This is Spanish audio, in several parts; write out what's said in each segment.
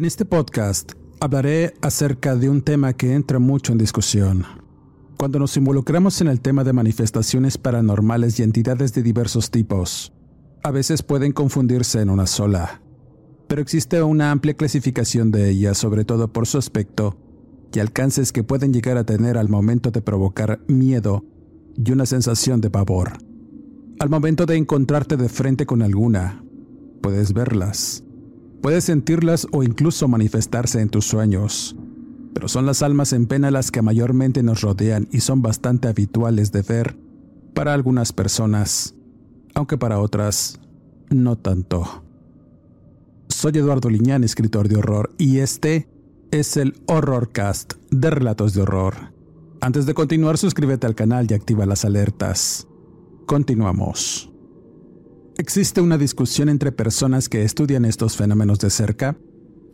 En este podcast hablaré acerca de un tema que entra mucho en discusión. Cuando nos involucramos en el tema de manifestaciones paranormales y entidades de diversos tipos, a veces pueden confundirse en una sola, pero existe una amplia clasificación de ellas, sobre todo por su aspecto y alcances que pueden llegar a tener al momento de provocar miedo y una sensación de pavor. Al momento de encontrarte de frente con alguna, puedes verlas, Puedes sentirlas o incluso manifestarse en tus sueños, pero son las almas en pena las que mayormente nos rodean y son bastante habituales de ver para algunas personas, aunque para otras no tanto. Soy Eduardo Liñán, escritor de horror, y este es el Horrorcast de Relatos de Horror. Antes de continuar, suscríbete al canal y activa las alertas. Continuamos. Existe una discusión entre personas que estudian estos fenómenos de cerca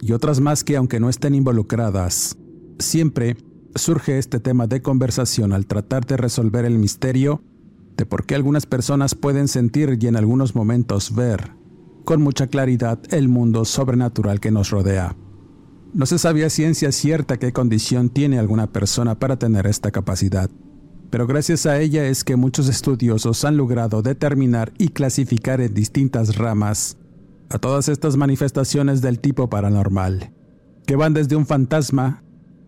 y otras más que aunque no estén involucradas, siempre surge este tema de conversación al tratar de resolver el misterio de por qué algunas personas pueden sentir y en algunos momentos ver con mucha claridad el mundo sobrenatural que nos rodea. No se sabía ciencia cierta qué condición tiene alguna persona para tener esta capacidad pero gracias a ella es que muchos estudiosos han logrado determinar y clasificar en distintas ramas a todas estas manifestaciones del tipo paranormal, que van desde un fantasma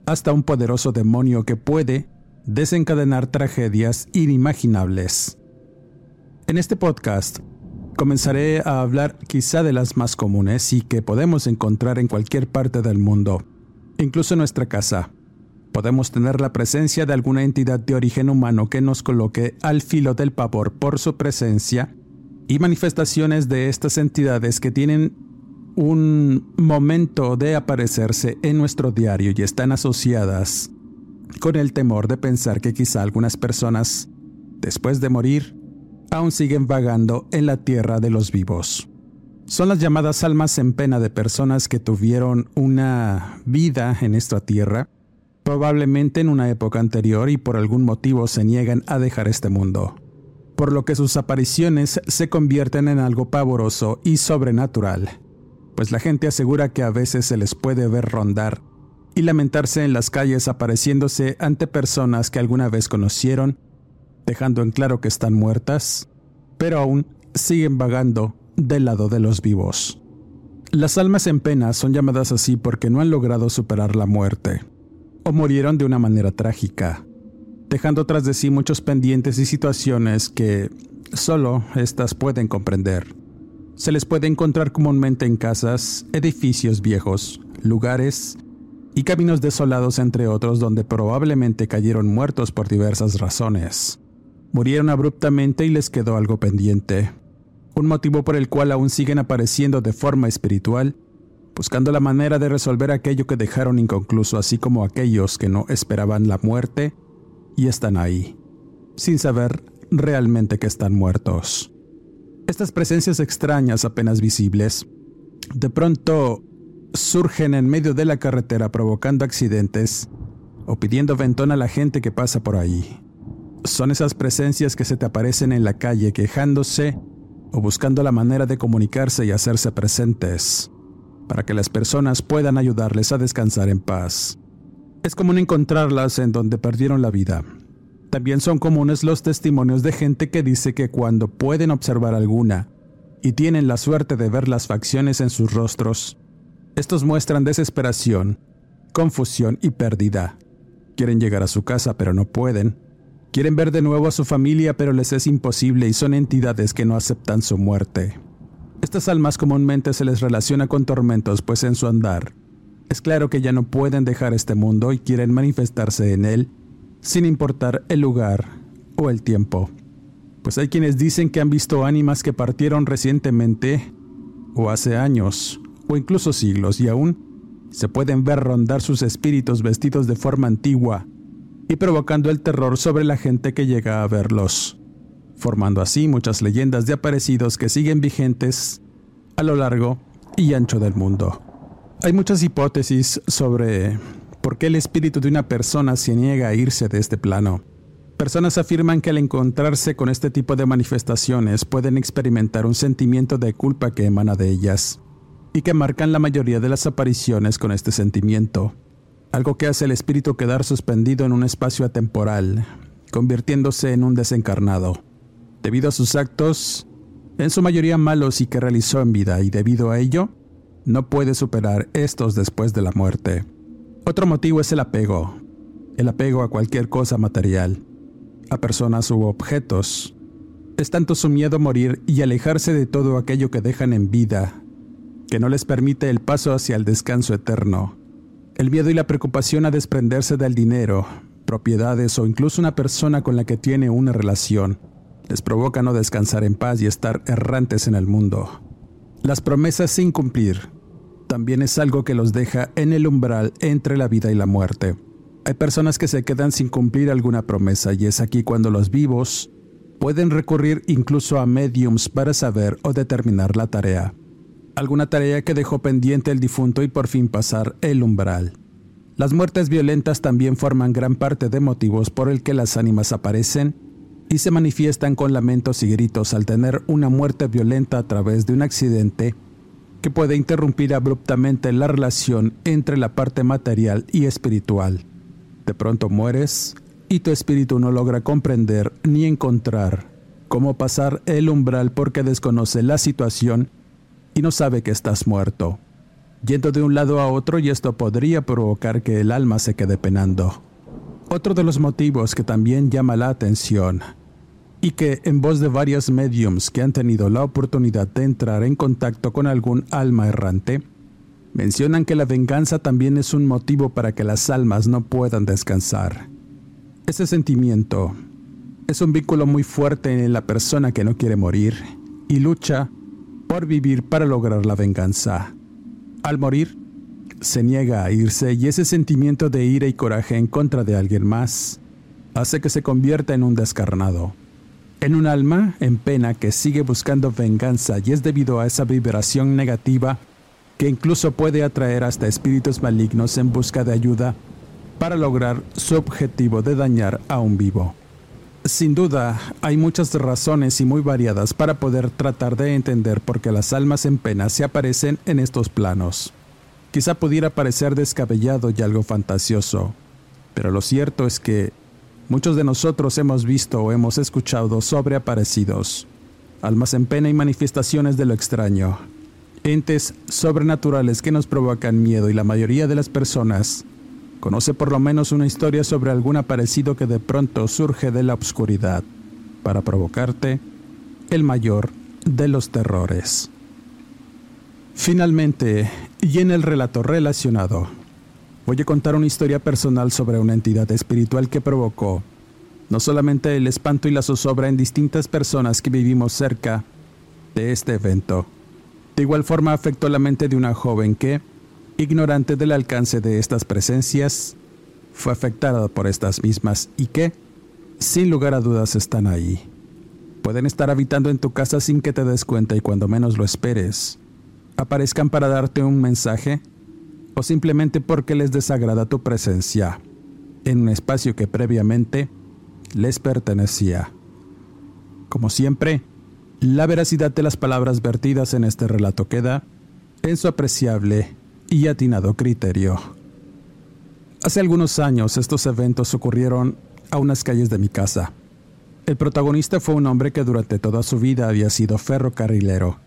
hasta un poderoso demonio que puede desencadenar tragedias inimaginables. En este podcast comenzaré a hablar quizá de las más comunes y que podemos encontrar en cualquier parte del mundo, incluso en nuestra casa podemos tener la presencia de alguna entidad de origen humano que nos coloque al filo del pavor por su presencia y manifestaciones de estas entidades que tienen un momento de aparecerse en nuestro diario y están asociadas con el temor de pensar que quizá algunas personas, después de morir, aún siguen vagando en la tierra de los vivos. Son las llamadas almas en pena de personas que tuvieron una vida en esta tierra probablemente en una época anterior y por algún motivo se niegan a dejar este mundo, por lo que sus apariciones se convierten en algo pavoroso y sobrenatural, pues la gente asegura que a veces se les puede ver rondar y lamentarse en las calles apareciéndose ante personas que alguna vez conocieron, dejando en claro que están muertas, pero aún siguen vagando del lado de los vivos. Las almas en pena son llamadas así porque no han logrado superar la muerte o murieron de una manera trágica, dejando tras de sí muchos pendientes y situaciones que solo éstas pueden comprender. Se les puede encontrar comúnmente en casas, edificios viejos, lugares y caminos desolados entre otros donde probablemente cayeron muertos por diversas razones. Murieron abruptamente y les quedó algo pendiente, un motivo por el cual aún siguen apareciendo de forma espiritual buscando la manera de resolver aquello que dejaron inconcluso, así como aquellos que no esperaban la muerte y están ahí, sin saber realmente que están muertos. Estas presencias extrañas apenas visibles, de pronto surgen en medio de la carretera provocando accidentes o pidiendo ventón a la gente que pasa por ahí. Son esas presencias que se te aparecen en la calle quejándose o buscando la manera de comunicarse y hacerse presentes para que las personas puedan ayudarles a descansar en paz. Es común encontrarlas en donde perdieron la vida. También son comunes los testimonios de gente que dice que cuando pueden observar alguna y tienen la suerte de ver las facciones en sus rostros, Estos muestran desesperación, confusión y pérdida. Quieren llegar a su casa pero no pueden. Quieren ver de nuevo a su familia pero les es imposible y son entidades que no aceptan su muerte. Estas almas comúnmente se les relaciona con tormentos pues en su andar es claro que ya no pueden dejar este mundo y quieren manifestarse en él sin importar el lugar o el tiempo. Pues hay quienes dicen que han visto ánimas que partieron recientemente o hace años o incluso siglos y aún se pueden ver rondar sus espíritus vestidos de forma antigua y provocando el terror sobre la gente que llega a verlos, formando así muchas leyendas de aparecidos que siguen vigentes a lo largo y ancho del mundo. Hay muchas hipótesis sobre por qué el espíritu de una persona se niega a irse de este plano. Personas afirman que al encontrarse con este tipo de manifestaciones pueden experimentar un sentimiento de culpa que emana de ellas y que marcan la mayoría de las apariciones con este sentimiento, algo que hace el espíritu quedar suspendido en un espacio atemporal, convirtiéndose en un desencarnado. Debido a sus actos, en su mayoría malos y que realizó en vida, y debido a ello, no puede superar estos después de la muerte. Otro motivo es el apego, el apego a cualquier cosa material, a personas u objetos. Es tanto su miedo a morir y alejarse de todo aquello que dejan en vida, que no les permite el paso hacia el descanso eterno. El miedo y la preocupación a desprenderse del dinero, propiedades o incluso una persona con la que tiene una relación, les provoca no descansar en paz y estar errantes en el mundo. Las promesas sin cumplir también es algo que los deja en el umbral entre la vida y la muerte. Hay personas que se quedan sin cumplir alguna promesa y es aquí cuando los vivos pueden recurrir incluso a mediums para saber o determinar la tarea. Alguna tarea que dejó pendiente el difunto y por fin pasar el umbral. Las muertes violentas también forman gran parte de motivos por el que las ánimas aparecen y se manifiestan con lamentos y gritos al tener una muerte violenta a través de un accidente que puede interrumpir abruptamente la relación entre la parte material y espiritual. De pronto mueres y tu espíritu no logra comprender ni encontrar cómo pasar el umbral porque desconoce la situación y no sabe que estás muerto, yendo de un lado a otro y esto podría provocar que el alma se quede penando. Otro de los motivos que también llama la atención y que en voz de varios mediums que han tenido la oportunidad de entrar en contacto con algún alma errante, mencionan que la venganza también es un motivo para que las almas no puedan descansar. Ese sentimiento es un vínculo muy fuerte en la persona que no quiere morir y lucha por vivir para lograr la venganza. Al morir, se niega a irse y ese sentimiento de ira y coraje en contra de alguien más hace que se convierta en un descarnado en un alma en pena que sigue buscando venganza y es debido a esa vibración negativa que incluso puede atraer hasta espíritus malignos en busca de ayuda para lograr su objetivo de dañar a un vivo. Sin duda, hay muchas razones y muy variadas para poder tratar de entender por qué las almas en pena se aparecen en estos planos. Quizá pudiera parecer descabellado y algo fantasioso, pero lo cierto es que Muchos de nosotros hemos visto o hemos escuchado sobre aparecidos, almas en pena y manifestaciones de lo extraño, entes sobrenaturales que nos provocan miedo y la mayoría de las personas conoce por lo menos una historia sobre algún aparecido que de pronto surge de la oscuridad para provocarte el mayor de los terrores. Finalmente, y en el relato relacionado, voy a contar una historia personal sobre una entidad espiritual que provocó no solamente el espanto y la zozobra en distintas personas que vivimos cerca de este evento, de igual forma afectó la mente de una joven que, ignorante del alcance de estas presencias, fue afectada por estas mismas y que, sin lugar a dudas, están ahí. Pueden estar habitando en tu casa sin que te des cuenta y cuando menos lo esperes, aparezcan para darte un mensaje o simplemente porque les desagrada tu presencia en un espacio que previamente les pertenecía. Como siempre, la veracidad de las palabras vertidas en este relato queda en su apreciable y atinado criterio. Hace algunos años estos eventos ocurrieron a unas calles de mi casa. El protagonista fue un hombre que durante toda su vida había sido ferrocarrilero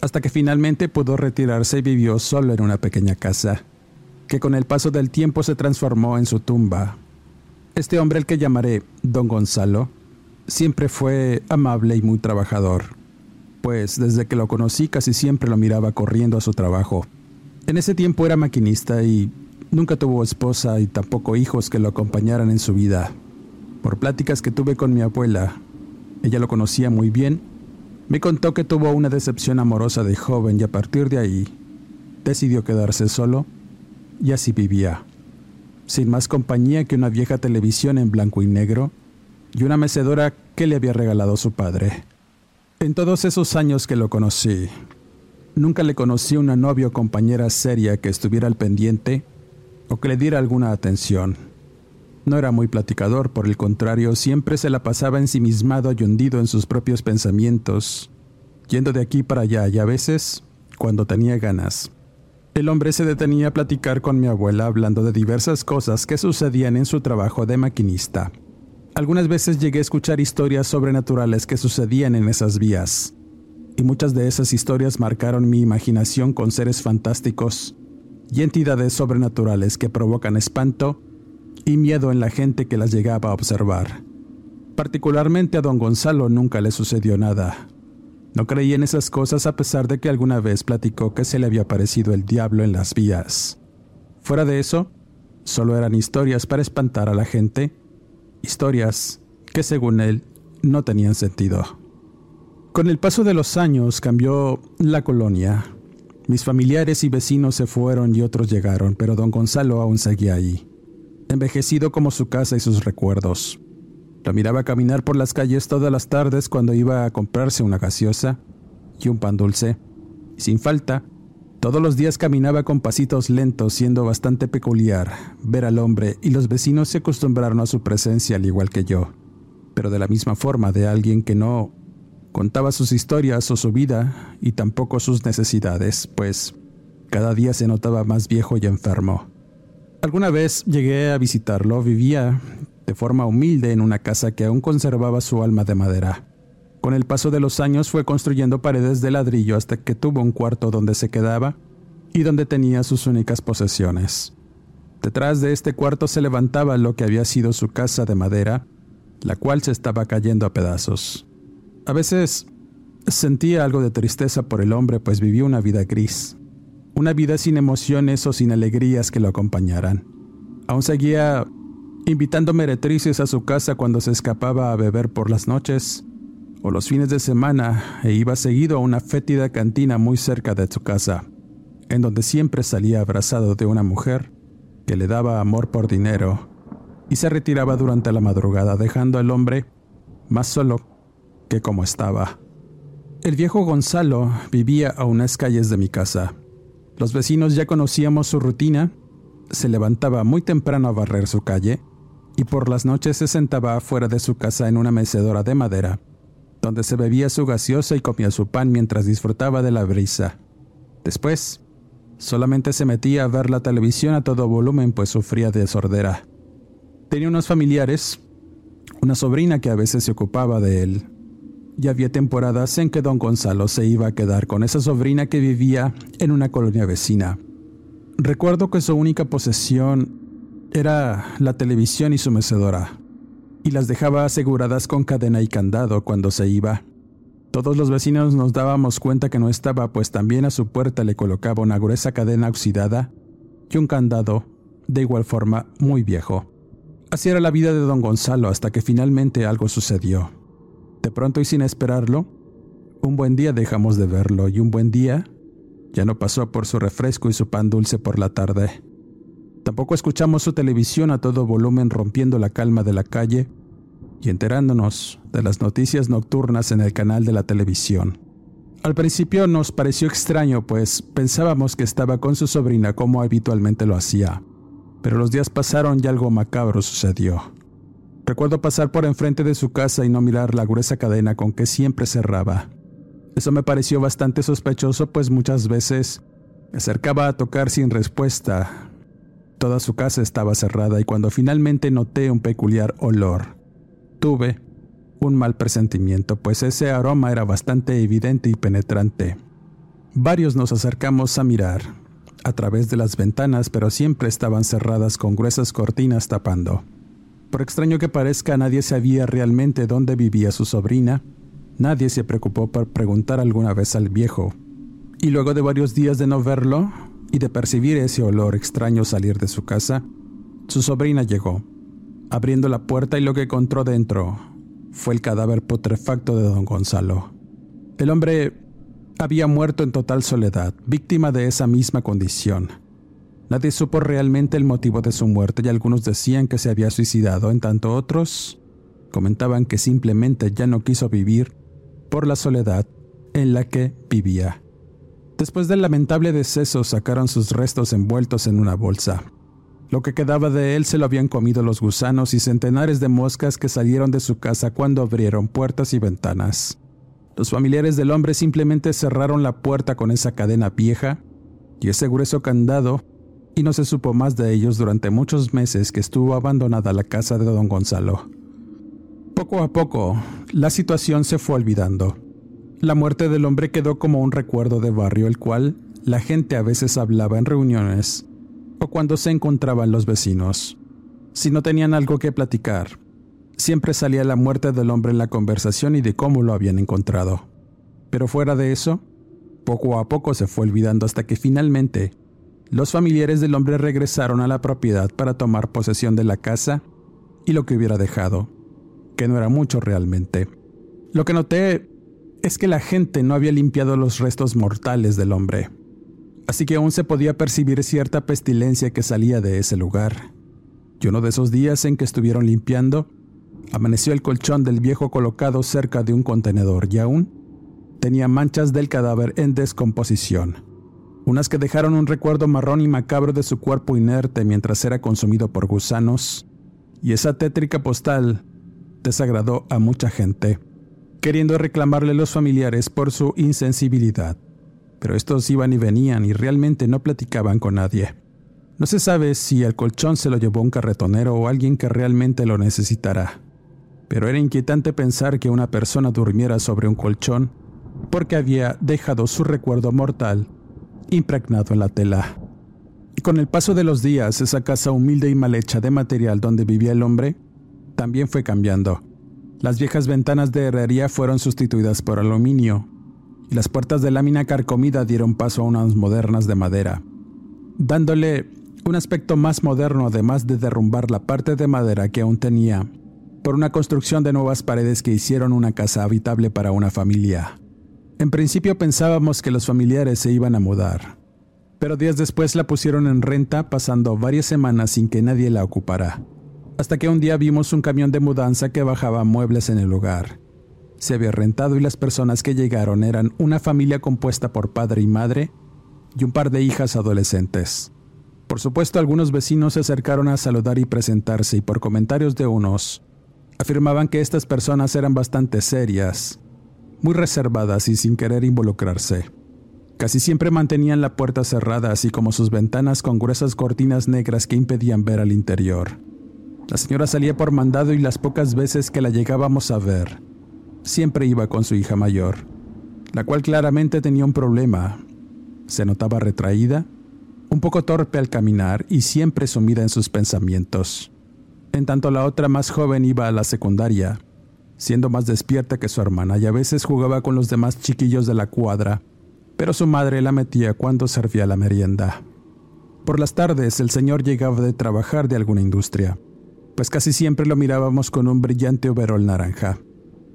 hasta que finalmente pudo retirarse y vivió solo en una pequeña casa, que con el paso del tiempo se transformó en su tumba. Este hombre, el que llamaré Don Gonzalo, siempre fue amable y muy trabajador, pues desde que lo conocí casi siempre lo miraba corriendo a su trabajo. En ese tiempo era maquinista y nunca tuvo esposa y tampoco hijos que lo acompañaran en su vida. Por pláticas que tuve con mi abuela, ella lo conocía muy bien me contó que tuvo una decepción amorosa de joven y a partir de ahí decidió quedarse solo y así vivía, sin más compañía que una vieja televisión en blanco y negro y una mecedora que le había regalado su padre. En todos esos años que lo conocí, nunca le conocí una novia o compañera seria que estuviera al pendiente o que le diera alguna atención. No era muy platicador, por el contrario, siempre se la pasaba ensimismado y hundido en sus propios pensamientos, yendo de aquí para allá y a veces, cuando tenía ganas. El hombre se detenía a platicar con mi abuela hablando de diversas cosas que sucedían en su trabajo de maquinista. Algunas veces llegué a escuchar historias sobrenaturales que sucedían en esas vías, y muchas de esas historias marcaron mi imaginación con seres fantásticos y entidades sobrenaturales que provocan espanto y miedo en la gente que las llegaba a observar. Particularmente a don Gonzalo nunca le sucedió nada. No creía en esas cosas a pesar de que alguna vez platicó que se le había aparecido el diablo en las vías. Fuera de eso, solo eran historias para espantar a la gente, historias que según él no tenían sentido. Con el paso de los años cambió la colonia. Mis familiares y vecinos se fueron y otros llegaron, pero don Gonzalo aún seguía ahí envejecido como su casa y sus recuerdos. Lo miraba caminar por las calles todas las tardes cuando iba a comprarse una gaseosa y un pan dulce. Y sin falta, todos los días caminaba con pasitos lentos, siendo bastante peculiar ver al hombre y los vecinos se acostumbraron a su presencia al igual que yo, pero de la misma forma de alguien que no contaba sus historias o su vida y tampoco sus necesidades, pues cada día se notaba más viejo y enfermo. Alguna vez llegué a visitarlo, vivía de forma humilde en una casa que aún conservaba su alma de madera. Con el paso de los años fue construyendo paredes de ladrillo hasta que tuvo un cuarto donde se quedaba y donde tenía sus únicas posesiones. Detrás de este cuarto se levantaba lo que había sido su casa de madera, la cual se estaba cayendo a pedazos. A veces sentía algo de tristeza por el hombre, pues vivía una vida gris, una vida sin emociones o sin alegrías que lo acompañaran. Aún seguía invitando meretrices a su casa cuando se escapaba a beber por las noches o los fines de semana e iba seguido a una fétida cantina muy cerca de su casa, en donde siempre salía abrazado de una mujer que le daba amor por dinero y se retiraba durante la madrugada dejando al hombre más solo que como estaba. El viejo Gonzalo vivía a unas calles de mi casa los vecinos ya conocíamos su rutina. Se levantaba muy temprano a barrer su calle y por las noches se sentaba afuera de su casa en una mecedora de madera, donde se bebía su gaseosa y comía su pan mientras disfrutaba de la brisa. Después, solamente se metía a ver la televisión a todo volumen pues sufría de sordera. Tenía unos familiares, una sobrina que a veces se ocupaba de él, ya había temporadas en que don Gonzalo se iba a quedar con esa sobrina que vivía en una colonia vecina. Recuerdo que su única posesión era la televisión y su mecedora, y las dejaba aseguradas con cadena y candado cuando se iba. Todos los vecinos nos dábamos cuenta que no estaba, pues también a su puerta le colocaba una gruesa cadena oxidada y un candado, de igual forma, muy viejo. Así era la vida de don Gonzalo hasta que finalmente algo sucedió. De pronto y sin esperarlo, un buen día dejamos de verlo y un buen día ya no pasó por su refresco y su pan dulce por la tarde. Tampoco escuchamos su televisión a todo volumen rompiendo la calma de la calle y enterándonos de las noticias nocturnas en el canal de la televisión. Al principio nos pareció extraño, pues pensábamos que estaba con su sobrina como habitualmente lo hacía, pero los días pasaron y algo macabro sucedió. Recuerdo pasar por enfrente de su casa y no mirar la gruesa cadena con que siempre cerraba. Eso me pareció bastante sospechoso, pues muchas veces me acercaba a tocar sin respuesta. Toda su casa estaba cerrada y cuando finalmente noté un peculiar olor, tuve un mal presentimiento, pues ese aroma era bastante evidente y penetrante. Varios nos acercamos a mirar a través de las ventanas, pero siempre estaban cerradas con gruesas cortinas tapando. Por extraño que parezca, nadie sabía realmente dónde vivía su sobrina. Nadie se preocupó por preguntar alguna vez al viejo. Y luego de varios días de no verlo y de percibir ese olor extraño salir de su casa, su sobrina llegó, abriendo la puerta y lo que encontró dentro fue el cadáver putrefacto de don Gonzalo. El hombre había muerto en total soledad, víctima de esa misma condición. Nadie supo realmente el motivo de su muerte y algunos decían que se había suicidado, en tanto otros comentaban que simplemente ya no quiso vivir por la soledad en la que vivía. Después del lamentable deceso sacaron sus restos envueltos en una bolsa. Lo que quedaba de él se lo habían comido los gusanos y centenares de moscas que salieron de su casa cuando abrieron puertas y ventanas. Los familiares del hombre simplemente cerraron la puerta con esa cadena vieja y ese grueso candado y no se supo más de ellos durante muchos meses que estuvo abandonada la casa de don Gonzalo. Poco a poco, la situación se fue olvidando. La muerte del hombre quedó como un recuerdo de barrio el cual la gente a veces hablaba en reuniones o cuando se encontraban los vecinos. Si no tenían algo que platicar, Siempre salía la muerte del hombre en la conversación y de cómo lo habían encontrado. Pero fuera de eso, poco a poco se fue olvidando hasta que finalmente los familiares del hombre regresaron a la propiedad para tomar posesión de la casa y lo que hubiera dejado, que no era mucho realmente. Lo que noté es que la gente no había limpiado los restos mortales del hombre, así que aún se podía percibir cierta pestilencia que salía de ese lugar. Y uno de esos días en que estuvieron limpiando, Amaneció el colchón del viejo colocado cerca de un contenedor y aún tenía manchas del cadáver en descomposición, unas que dejaron un recuerdo marrón y macabro de su cuerpo inerte mientras era consumido por gusanos, y esa tétrica postal desagradó a mucha gente, queriendo reclamarle a los familiares por su insensibilidad. Pero estos iban y venían y realmente no platicaban con nadie. No se sabe si el colchón se lo llevó un carretonero o alguien que realmente lo necesitara pero era inquietante pensar que una persona durmiera sobre un colchón porque había dejado su recuerdo mortal impregnado en la tela. Y con el paso de los días, esa casa humilde y mal hecha de material donde vivía el hombre también fue cambiando. Las viejas ventanas de herrería fueron sustituidas por aluminio y las puertas de lámina carcomida dieron paso a unas modernas de madera, dándole un aspecto más moderno además de derrumbar la parte de madera que aún tenía por una construcción de nuevas paredes que hicieron una casa habitable para una familia. En principio pensábamos que los familiares se iban a mudar, pero días después la pusieron en renta pasando varias semanas sin que nadie la ocupara, hasta que un día vimos un camión de mudanza que bajaba muebles en el lugar. Se había rentado y las personas que llegaron eran una familia compuesta por padre y madre y un par de hijas adolescentes. Por supuesto, algunos vecinos se acercaron a saludar y presentarse y por comentarios de unos, Afirmaban que estas personas eran bastante serias, muy reservadas y sin querer involucrarse. Casi siempre mantenían la puerta cerrada, así como sus ventanas con gruesas cortinas negras que impedían ver al interior. La señora salía por mandado y las pocas veces que la llegábamos a ver, siempre iba con su hija mayor, la cual claramente tenía un problema. Se notaba retraída, un poco torpe al caminar y siempre sumida en sus pensamientos en tanto la otra más joven iba a la secundaria, siendo más despierta que su hermana y a veces jugaba con los demás chiquillos de la cuadra, pero su madre la metía cuando servía la merienda. Por las tardes el señor llegaba de trabajar de alguna industria, pues casi siempre lo mirábamos con un brillante overol naranja.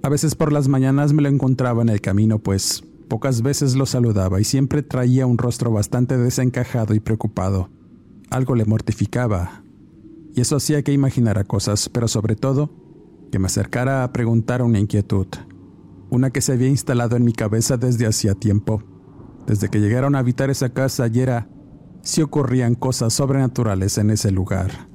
A veces por las mañanas me lo encontraba en el camino, pues pocas veces lo saludaba y siempre traía un rostro bastante desencajado y preocupado. Algo le mortificaba, y eso hacía que imaginara cosas, pero sobre todo, que me acercara a preguntar una inquietud, una que se había instalado en mi cabeza desde hacía tiempo, desde que llegaron a habitar esa casa y era si ocurrían cosas sobrenaturales en ese lugar.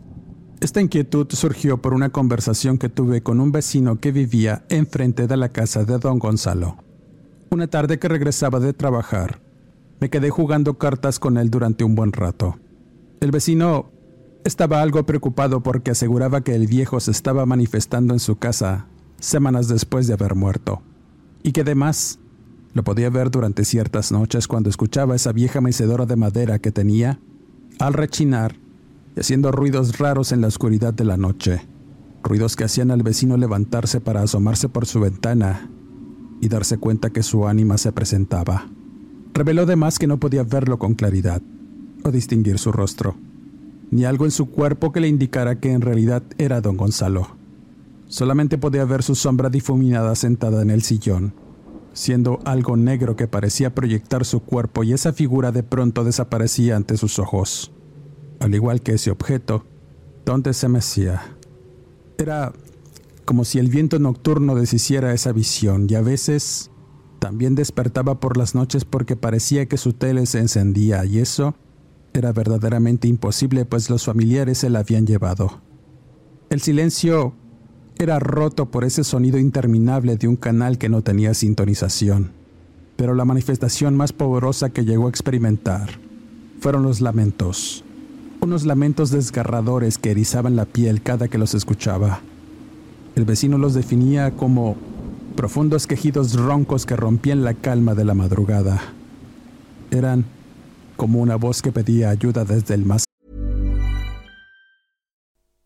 Esta inquietud surgió por una conversación que tuve con un vecino que vivía enfrente de la casa de don Gonzalo. Una tarde que regresaba de trabajar, me quedé jugando cartas con él durante un buen rato. El vecino estaba algo preocupado porque aseguraba que el viejo se estaba manifestando en su casa semanas después de haber muerto, y que además Lo podía ver durante ciertas noches cuando escuchaba esa vieja mecedora de madera que tenía al rechinar y haciendo ruidos raros en la oscuridad de la noche, ruidos que hacían al vecino levantarse para asomarse por su ventana y darse cuenta que su ánima se presentaba. Reveló además que no podía verlo con claridad o distinguir su rostro, ni algo en su cuerpo que le indicara que en realidad era don Gonzalo. Solamente podía ver su sombra difuminada sentada en el sillón, siendo algo negro que parecía proyectar su cuerpo y esa figura de pronto desaparecía ante sus ojos. Al igual que ese objeto, donde se mecía. Era como si el viento nocturno deshiciera esa visión y a veces también despertaba por las noches porque parecía que su tele se encendía y eso era verdaderamente imposible pues los familiares se la habían llevado. El silencio era roto por ese sonido interminable de un canal que no tenía sintonización. Pero la manifestación más poderosa que llegó a experimentar fueron los lamentos. Unos lamentos desgarradores que erizaban la piel cada que los escuchaba. El vecino los definía como profundos quejidos roncos que rompían la calma de la madrugada. Eran como una voz que pedía ayuda desde el más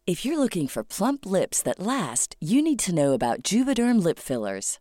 If you're looking for plump lips that last, you need to know about Juvederm lip fillers.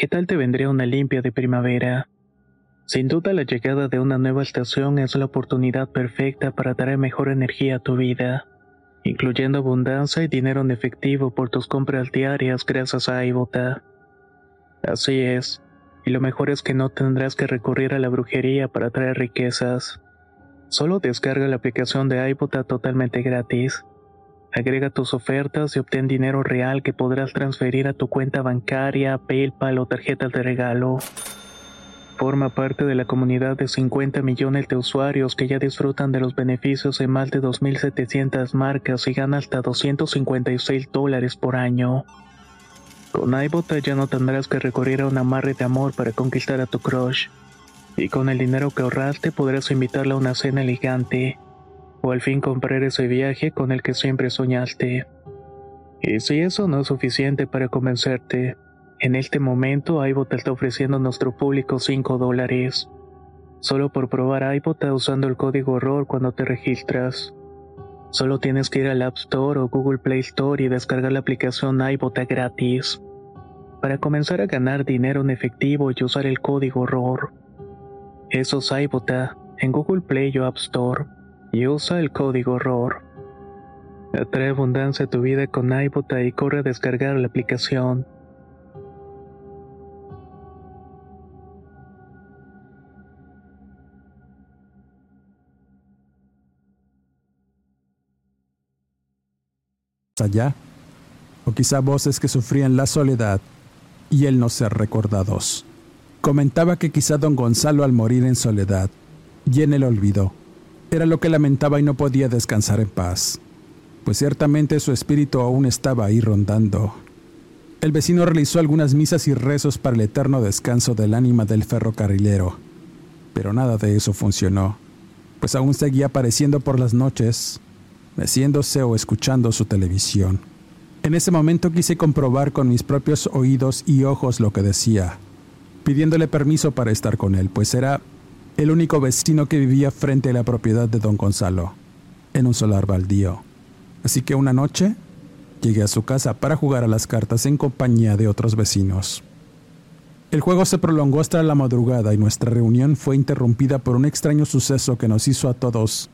¿Qué tal te vendría una limpia de primavera? Sin duda la llegada de una nueva estación es la oportunidad perfecta para traer mejor energía a tu vida, incluyendo abundancia y dinero en efectivo por tus compras diarias gracias a iBota. Así es, y lo mejor es que no tendrás que recurrir a la brujería para traer riquezas. Solo descarga la aplicación de iBota totalmente gratis. Agrega tus ofertas y obtén dinero real que podrás transferir a tu cuenta bancaria, PayPal o tarjetas de regalo. Forma parte de la comunidad de 50 millones de usuarios que ya disfrutan de los beneficios de más de 2.700 marcas y gana hasta 256 dólares por año. Con iBota ya no tendrás que recurrir a un amarre de amor para conquistar a tu crush. Y con el dinero que ahorraste podrás invitarla a una cena elegante o al fin comprar ese viaje con el que siempre soñaste. Y si eso no es suficiente para convencerte, en este momento iBot está ofreciendo a nuestro público 5 dólares. Solo por probar iBot usando el código ROR cuando te registras. Solo tienes que ir al App Store o Google Play Store y descargar la aplicación iBot gratis. Para comenzar a ganar dinero en efectivo y usar el código ROR. Eso es iBota en Google Play o App Store y usa el código ROR. Atrae abundancia a tu vida con iBota y corre a descargar la aplicación. allá, o quizá voces que sufrían la soledad y el no ser recordados. Comentaba que quizá don Gonzalo al morir en soledad y en el olvido, era lo que lamentaba y no podía descansar en paz, pues ciertamente su espíritu aún estaba ahí rondando. El vecino realizó algunas misas y rezos para el eterno descanso del ánima del ferrocarrilero, Pero nada de eso funcionó, pues aún seguía apareciendo por las noches, meciéndose o escuchando su televisión. En ese momento quise comprobar con mis propios oídos y ojos lo que decía, pidiéndole permiso para estar con él, pues era el único vecino que vivía frente a la propiedad de don Gonzalo, en un solar baldío. Así que una noche llegué a su casa para jugar a las cartas en compañía de otros vecinos. El juego se prolongó hasta la madrugada y nuestra reunión fue interrumpida por un extraño suceso que nos hizo a todos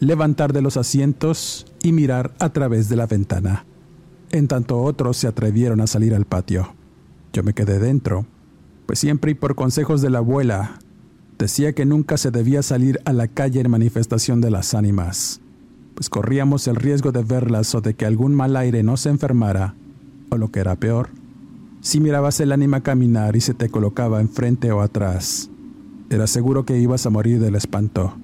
levantar de los asientos y mirar a través de la ventana, en tanto otros se atrevieron a salir al patio. Yo me quedé dentro, pues siempre y por consejos de la abuela, decía que nunca se debía salir a la calle en manifestación de las ánimas pues corríamos el riesgo de verlas o de que algún mal aire nos enfermara, o lo que era peor, si mirabas el ánima caminar y se te colocaba enfrente o atrás, era seguro que ibas a morir del espanto.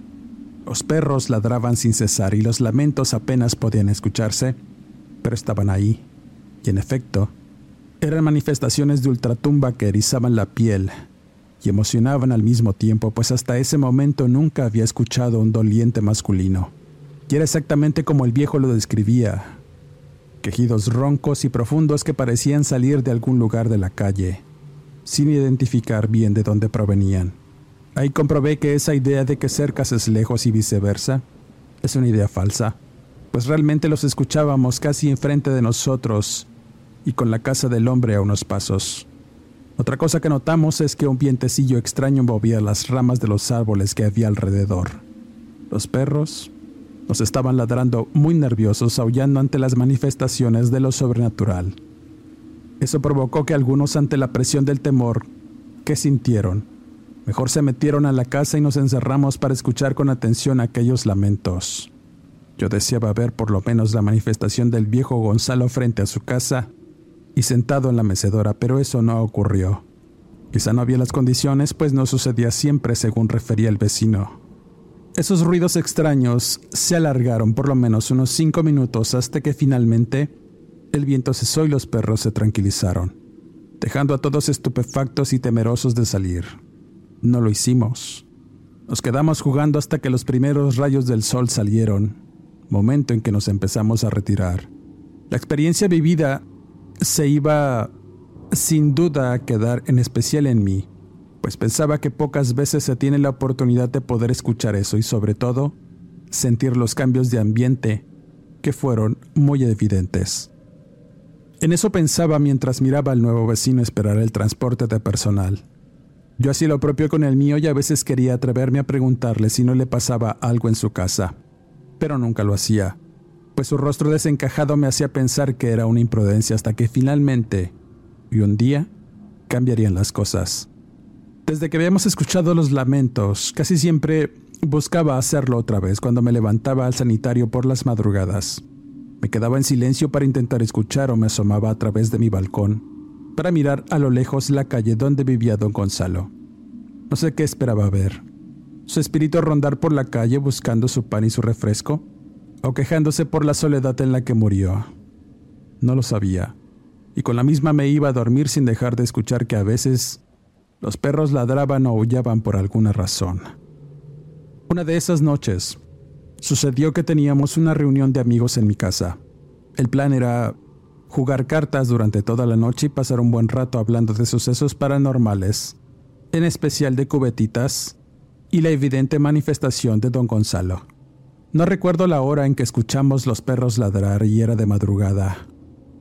Los perros ladraban sin cesar y los lamentos apenas podían escucharse, pero estaban ahí. Y en efecto, eran manifestaciones de ultratumba que erizaban la piel y emocionaban al mismo tiempo, pues hasta ese momento nunca había escuchado un doliente masculino y era exactamente como el viejo lo describía. Quejidos roncos y profundos que parecían salir de algún lugar de la calle, sin identificar bien de dónde provenían. Ahí comprobé que esa idea de que cercas es lejos y viceversa es una idea falsa, pues realmente los escuchábamos casi enfrente de nosotros y con la casa del hombre a unos pasos. Otra cosa que notamos es que un vientecillo extraño movía las ramas de los árboles que había alrededor. Los perros nos estaban ladrando muy nerviosos, aullando ante las manifestaciones de lo sobrenatural. Eso provocó que algunos, ante la presión del temor que sintieron, mejor se metieron a la casa y nos encerramos para escuchar con atención aquellos lamentos. Yo deseaba ver por lo menos la manifestación del viejo Gonzalo frente a su casa y sentado en la mecedora, pero eso no ocurrió. Quizá no había las condiciones, pues no sucedía siempre según refería el vecino. Esos ruidos extraños se alargaron por lo menos unos cinco minutos hasta que finalmente el viento cesó y los perros se tranquilizaron, dejando a todos estupefactos y temerosos de salir. No lo hicimos. Nos quedamos jugando hasta que los primeros rayos del sol salieron, momento en que nos empezamos a retirar. La experiencia vivida se iba sin duda a quedar en especial en mí, pues pensaba que pocas veces se tiene la oportunidad de poder escuchar eso y sobre todo sentir los cambios de ambiente que fueron muy evidentes. En eso pensaba mientras miraba al nuevo vecino esperar el transporte de personal. Yo hacía lo propio con el mío y a veces quería atreverme a preguntarle si no le pasaba algo en su casa, pero nunca lo hacía, pues su rostro desencajado me hacía pensar que era una imprudencia hasta que finalmente, y un día, cambiarían las cosas. Desde que habíamos escuchado los lamentos, casi siempre buscaba hacerlo otra vez cuando me levantaba al sanitario por las madrugadas. Me quedaba en silencio para intentar escuchar o me asomaba a través de mi balcón para mirar a lo lejos la calle donde vivía don Gonzalo. No sé qué esperaba ver. Su espíritu rondar por la calle buscando su pan y su refresco, o quejándose por la soledad en la que murió. No lo sabía, y con la misma me iba a dormir sin dejar de escuchar que a veces los perros ladraban o aullaban por alguna razón. Una de esas noches, sucedió que teníamos una reunión de amigos en mi casa. El plan era jugar cartas durante toda la noche y pasar un buen rato hablando de sucesos paranormales, en especial de cubetitas y la evidente manifestación de don Gonzalo. No recuerdo la hora en que escuchamos los perros ladrar y era de madrugada,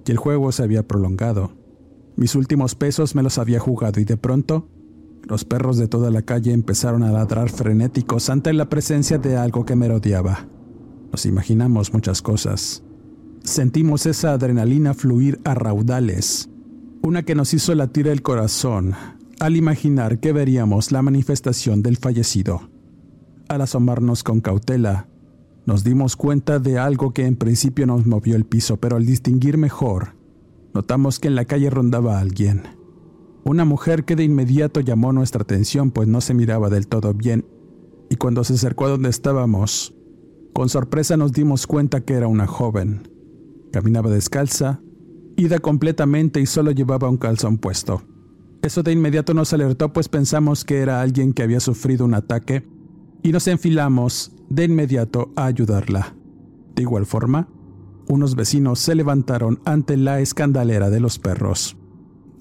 y el juego se había prolongado. Mis últimos pesos me los había jugado y de pronto los perros de toda la calle empezaron a ladrar frenéticos ante la presencia de algo que merodeaba. Nos imaginamos muchas cosas. Sentimos esa adrenalina fluir a raudales, una que nos hizo latir el corazón al imaginar que veríamos la manifestación del fallecido. Al asomarnos con cautela, nos dimos cuenta de algo que en principio nos movió el piso, pero al distinguir mejor, Notamos que en la calle rondaba alguien. Una mujer que de inmediato llamó nuestra atención pues no se miraba del todo bien y cuando se acercó a donde estábamos, con sorpresa nos dimos cuenta que era una joven. Caminaba descalza, ida completamente y solo llevaba un calzón puesto. Eso de inmediato nos alertó pues pensamos que era alguien que había sufrido un ataque y nos enfilamos de inmediato a ayudarla. De igual forma, unos vecinos se levantaron ante la escandalera de los perros.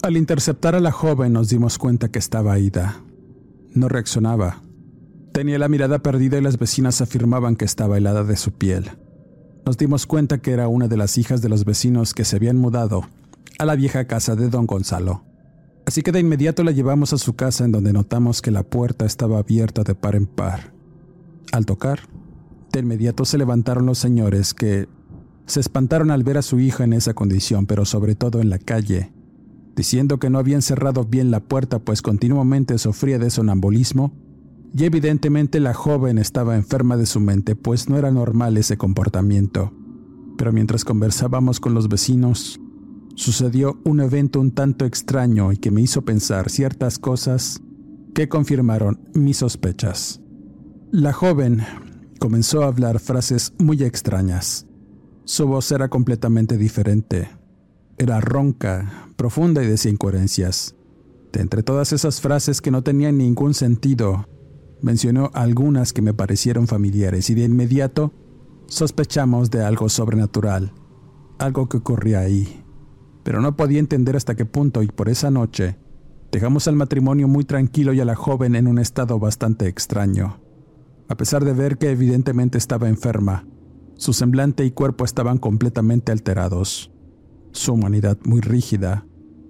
Al interceptar a la joven nos dimos cuenta que estaba ida. No reaccionaba. Tenía la mirada perdida y las vecinas afirmaban que estaba helada de su piel. Nos dimos cuenta que era una de las hijas de los vecinos que se habían mudado a la vieja casa de don Gonzalo. Así que de inmediato la llevamos a su casa en donde notamos que la puerta estaba abierta de par en par. Al tocar, de inmediato se levantaron los señores que se espantaron al ver a su hija en esa condición, pero sobre todo en la calle, diciendo que no habían cerrado bien la puerta pues continuamente sufría de sonambulismo y evidentemente la joven estaba enferma de su mente pues no era normal ese comportamiento. Pero mientras conversábamos con los vecinos, sucedió un evento un tanto extraño y que me hizo pensar ciertas cosas que confirmaron mis sospechas. La joven comenzó a hablar frases muy extrañas. Su voz era completamente diferente. Era ronca, profunda y decía incoherencias. De entre todas esas frases que no tenían ningún sentido, mencionó algunas que me parecieron familiares y de inmediato sospechamos de algo sobrenatural, algo que ocurría ahí. Pero no podía entender hasta qué punto y por esa noche dejamos al matrimonio muy tranquilo y a la joven en un estado bastante extraño. A pesar de ver que evidentemente estaba enferma, su semblante y cuerpo estaban completamente alterados su humanidad muy rígida,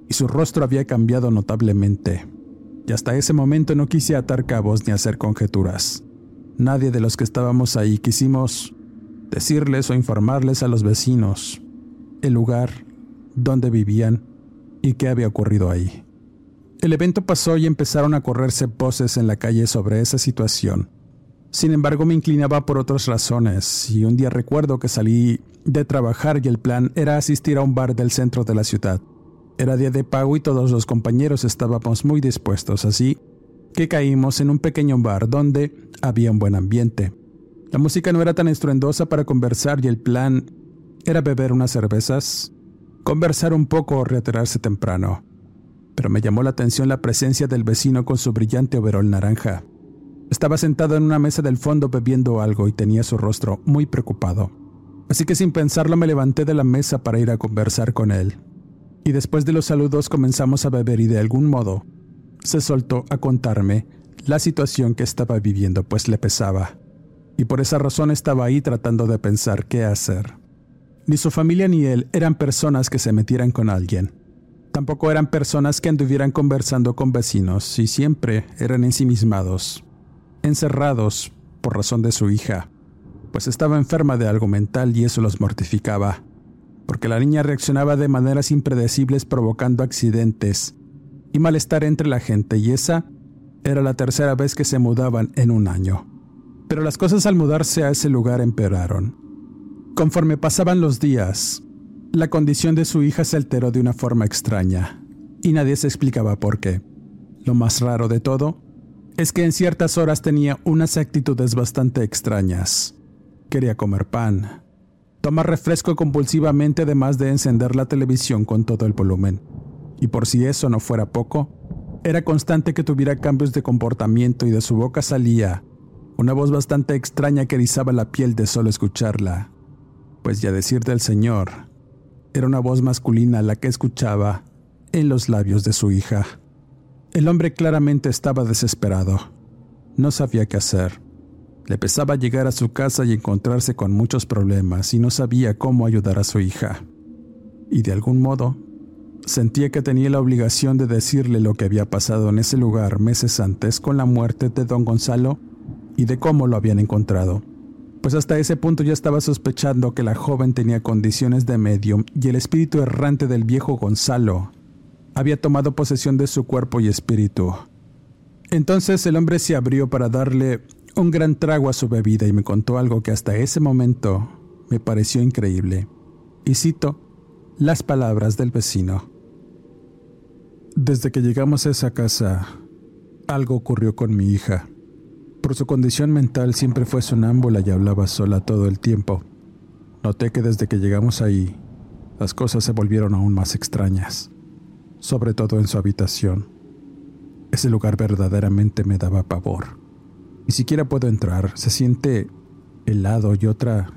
y su rostro había cambiado notablemente. Y hasta ese momento no quise atar cabos ni hacer conjeturas. Nadie de los que estábamos ahí quisimos decirles o informarles a los vecinos el lugar donde vivían y qué había ocurrido ahí. El evento pasó y empezaron a correrse voces en la calle sobre esa situación. Sin embargo, me inclinaba por otras razones, y un día recuerdo que salí de trabajar y el plan era asistir a un bar del centro de la ciudad. Era día de pago y todos los compañeros estábamos muy dispuestos, así que caímos en un pequeño bar donde había un buen ambiente. La música no era tan estruendosa para conversar y el plan era beber unas cervezas, conversar un poco o retirarse temprano. Pero me llamó la atención la presencia del vecino con su brillante overol naranja. Estaba sentado en una mesa del fondo bebiendo algo y tenía su rostro muy preocupado. Así que sin pensarlo me levanté de la mesa para ir a conversar con él. Y después de los saludos comenzamos a beber y de algún modo se soltó a contarme la situación que estaba viviendo, pues le pesaba. Y por esa razón estaba ahí tratando de pensar qué hacer. Ni su familia ni él eran personas que se metieran con alguien. Tampoco eran personas que anduvieran conversando con vecinos y siempre eran ensimismados encerrados por razón de su hija, pues estaba enferma de algo mental y eso los mortificaba, porque la niña reaccionaba de maneras impredecibles provocando accidentes y malestar entre la gente y esa era la tercera vez que se mudaban en un año. Pero las cosas al mudarse a ese lugar empeoraron. Conforme pasaban los días, la condición de su hija se alteró de una forma extraña, y nadie se explicaba por qué. Lo más raro de todo es que en ciertas horas tenía unas actitudes bastante extrañas. Quería comer pan, tomar refresco compulsivamente además de encender la televisión con todo el volumen. Y por si eso no fuera poco, era constante que tuviera cambios de comportamiento y de su boca salía una voz bastante extraña que erizaba la piel de solo escucharla. Pues ya decir del Señor, era una voz masculina la que escuchaba en los labios de su hija. El hombre claramente estaba desesperado. No sabía qué hacer. Le pesaba llegar a su casa y encontrarse con muchos problemas y no sabía cómo ayudar a su hija. Y de algún modo, sentía que tenía la obligación de decirle lo que había pasado en ese lugar meses antes con la muerte de don Gonzalo y de cómo lo habían encontrado. Pues hasta ese punto ya estaba sospechando que la joven tenía condiciones de medium y el espíritu errante del viejo Gonzalo había tomado posesión de su cuerpo y espíritu. Entonces el hombre se abrió para darle un gran trago a su bebida y me contó algo que hasta ese momento me pareció increíble. Y cito las palabras del vecino. Desde que llegamos a esa casa, algo ocurrió con mi hija. Por su condición mental siempre fue sonámbula y hablaba sola todo el tiempo. Noté que desde que llegamos ahí, las cosas se volvieron aún más extrañas sobre todo en su habitación. Ese lugar verdaderamente me daba pavor. Ni siquiera puedo entrar, se siente helado y otra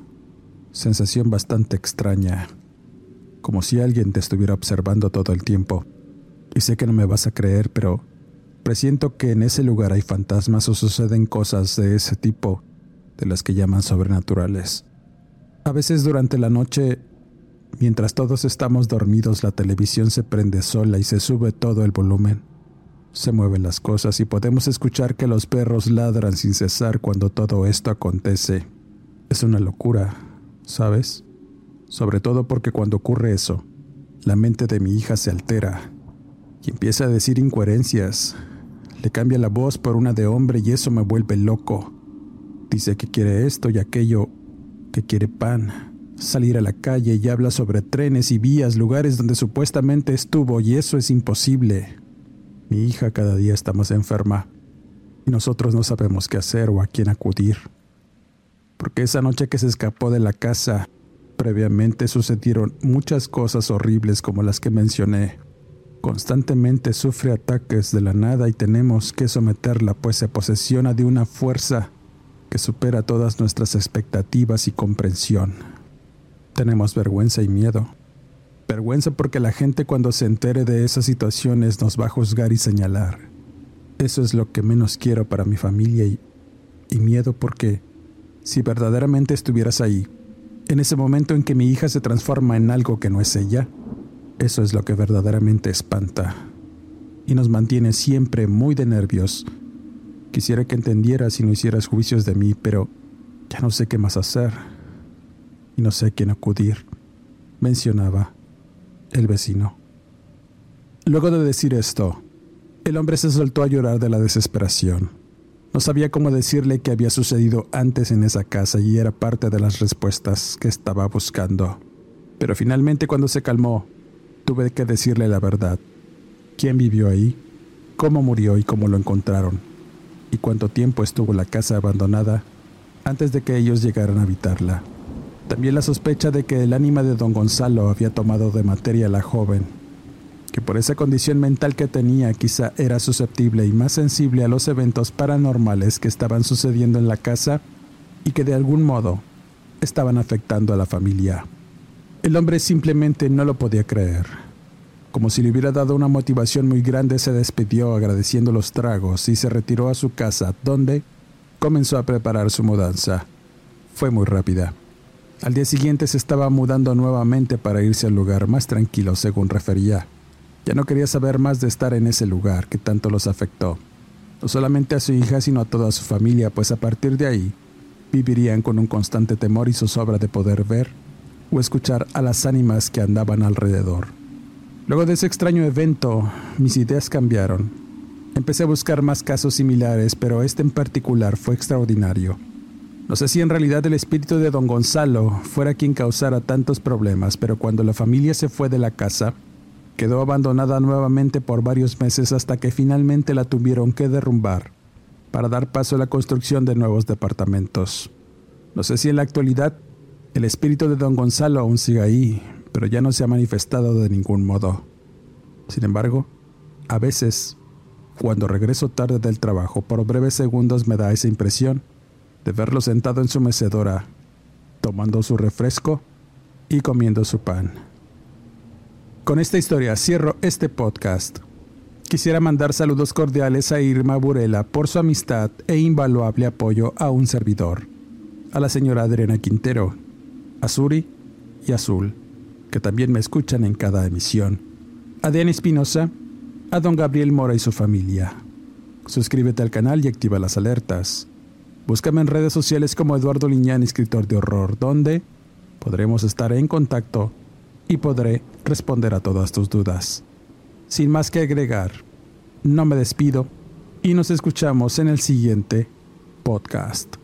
sensación bastante extraña, como si alguien te estuviera observando todo el tiempo. Y sé que no me vas a creer, pero presiento que en ese lugar hay fantasmas o suceden cosas de ese tipo, de las que llaman sobrenaturales. A veces durante la noche, mientras todos estamos dormidos, la televisión se prende sola y se sube todo el volumen. Se mueven las cosas y podemos escuchar que los perros ladran sin cesar cuando todo esto acontece. Es una locura, ¿sabes? Sobre todo porque cuando ocurre eso, la mente de mi hija se altera y empieza a decir incoherencias. Le cambia la voz por una de hombre y eso me vuelve loco. Dice que quiere esto y aquello, que quiere pan, salir a la calle y habla sobre trenes y vías, lugares donde supuestamente estuvo y eso es imposible. Mi hija cada día está más enferma y nosotros no sabemos qué hacer o a quién acudir. Porque esa noche que se escapó de la casa, previamente sucedieron muchas cosas horribles como las que mencioné. Constantemente sufre ataques de la nada y tenemos que someterla, pues se posesiona de una fuerza que supera todas nuestras expectativas y comprensión. Tenemos vergüenza y miedo. Vergüenza porque la gente cuando se entere de esas situaciones nos va a juzgar y señalar. Eso es lo que menos quiero para mi familia y, y miedo porque si verdaderamente estuvieras ahí, en ese momento en que mi hija se transforma en algo que no es ella, eso es lo que verdaderamente espanta y nos mantiene siempre muy de nervios. Quisiera que entendieras y no hicieras juicios de mí, pero ya no sé qué más hacer y no sé a quién acudir, mencionaba el vecino. Luego de decir esto, el hombre se soltó a llorar de la desesperación. No sabía cómo decirle qué había sucedido antes en esa casa y era parte de las respuestas que estaba buscando. Pero finalmente cuando se calmó, tuve que decirle la verdad. ¿Quién vivió ahí? ¿Cómo murió y cómo lo encontraron? ¿Y cuánto tiempo estuvo la casa abandonada antes de que ellos llegaran a habitarla? También la sospecha de que el ánima de don Gonzalo había tomado de materia a la joven, que por esa condición mental que tenía quizá era susceptible y más sensible a los eventos paranormales que estaban sucediendo en la casa y que de algún modo estaban afectando a la familia. El hombre simplemente no lo podía creer. Como si le hubiera dado una motivación muy grande, se despidió agradeciendo los tragos y se retiró a su casa, donde comenzó a preparar su mudanza. Fue muy rápida. Al día siguiente se estaba mudando nuevamente para irse al lugar más tranquilo, según refería. Ya no quería saber más de estar en ese lugar que tanto los afectó. No solamente a su hija, sino a toda su familia, pues a partir de ahí vivirían con un constante temor y zozobra de poder ver o escuchar a las ánimas que andaban alrededor. Luego de ese extraño evento, mis ideas cambiaron. Empecé a buscar más casos similares, pero este en particular fue extraordinario. No sé si en realidad el espíritu de don Gonzalo fuera quien causara tantos problemas, pero cuando la familia se fue de la casa, quedó abandonada nuevamente por varios meses hasta que finalmente la tuvieron que derrumbar para dar paso a la construcción de nuevos departamentos. No sé si en la actualidad el espíritu de don Gonzalo aún sigue ahí, pero ya no se ha manifestado de ningún modo. Sin embargo, a veces, cuando regreso tarde del trabajo, por breves segundos me da esa impresión de verlo sentado en su mecedora, tomando su refresco y comiendo su pan. Con esta historia cierro este podcast. Quisiera mandar saludos cordiales a Irma Burela por su amistad e invaluable apoyo a un servidor, a la señora Adriana Quintero, a Suri y Azul, que también me escuchan en cada emisión, a Diana Espinosa, a don Gabriel Mora y su familia. Suscríbete al canal y activa las alertas. Búscame en redes sociales como Eduardo Liñán, escritor de horror, donde podremos estar en contacto y podré responder a todas tus dudas. Sin más que agregar, no me despido y nos escuchamos en el siguiente podcast.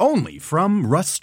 Only from Rust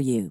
for you.